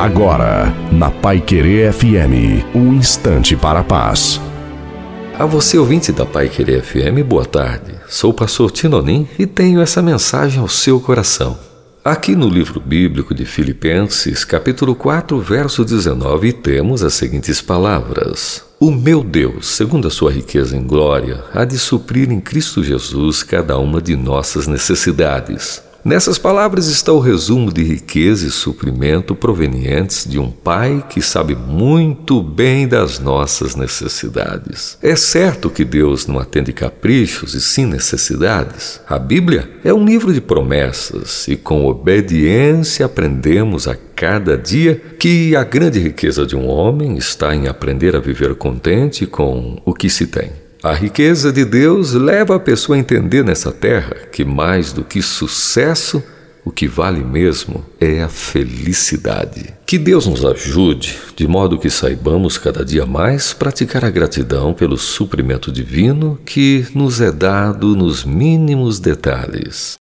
Agora, na Pai Querer FM, um instante para a paz. A você, ouvinte da Pai Querer FM, boa tarde. Sou o pastor Tinonim e tenho essa mensagem ao seu coração. Aqui no livro bíblico de Filipenses, capítulo 4, verso 19, temos as seguintes palavras: O meu Deus, segundo a sua riqueza em glória, há de suprir em Cristo Jesus cada uma de nossas necessidades Nessas palavras está o resumo de riqueza e suprimento provenientes de um Pai que sabe muito bem das nossas necessidades. É certo que Deus não atende caprichos e sim necessidades. A Bíblia é um livro de promessas e com obediência aprendemos a cada dia que a grande riqueza de um homem está em aprender a viver contente com o que se tem. A riqueza de Deus leva a pessoa a entender nessa terra que mais do que sucesso, o que vale mesmo é a felicidade. Que Deus nos ajude, de modo que saibamos cada dia mais praticar a gratidão pelo suprimento divino que nos é dado nos mínimos detalhes.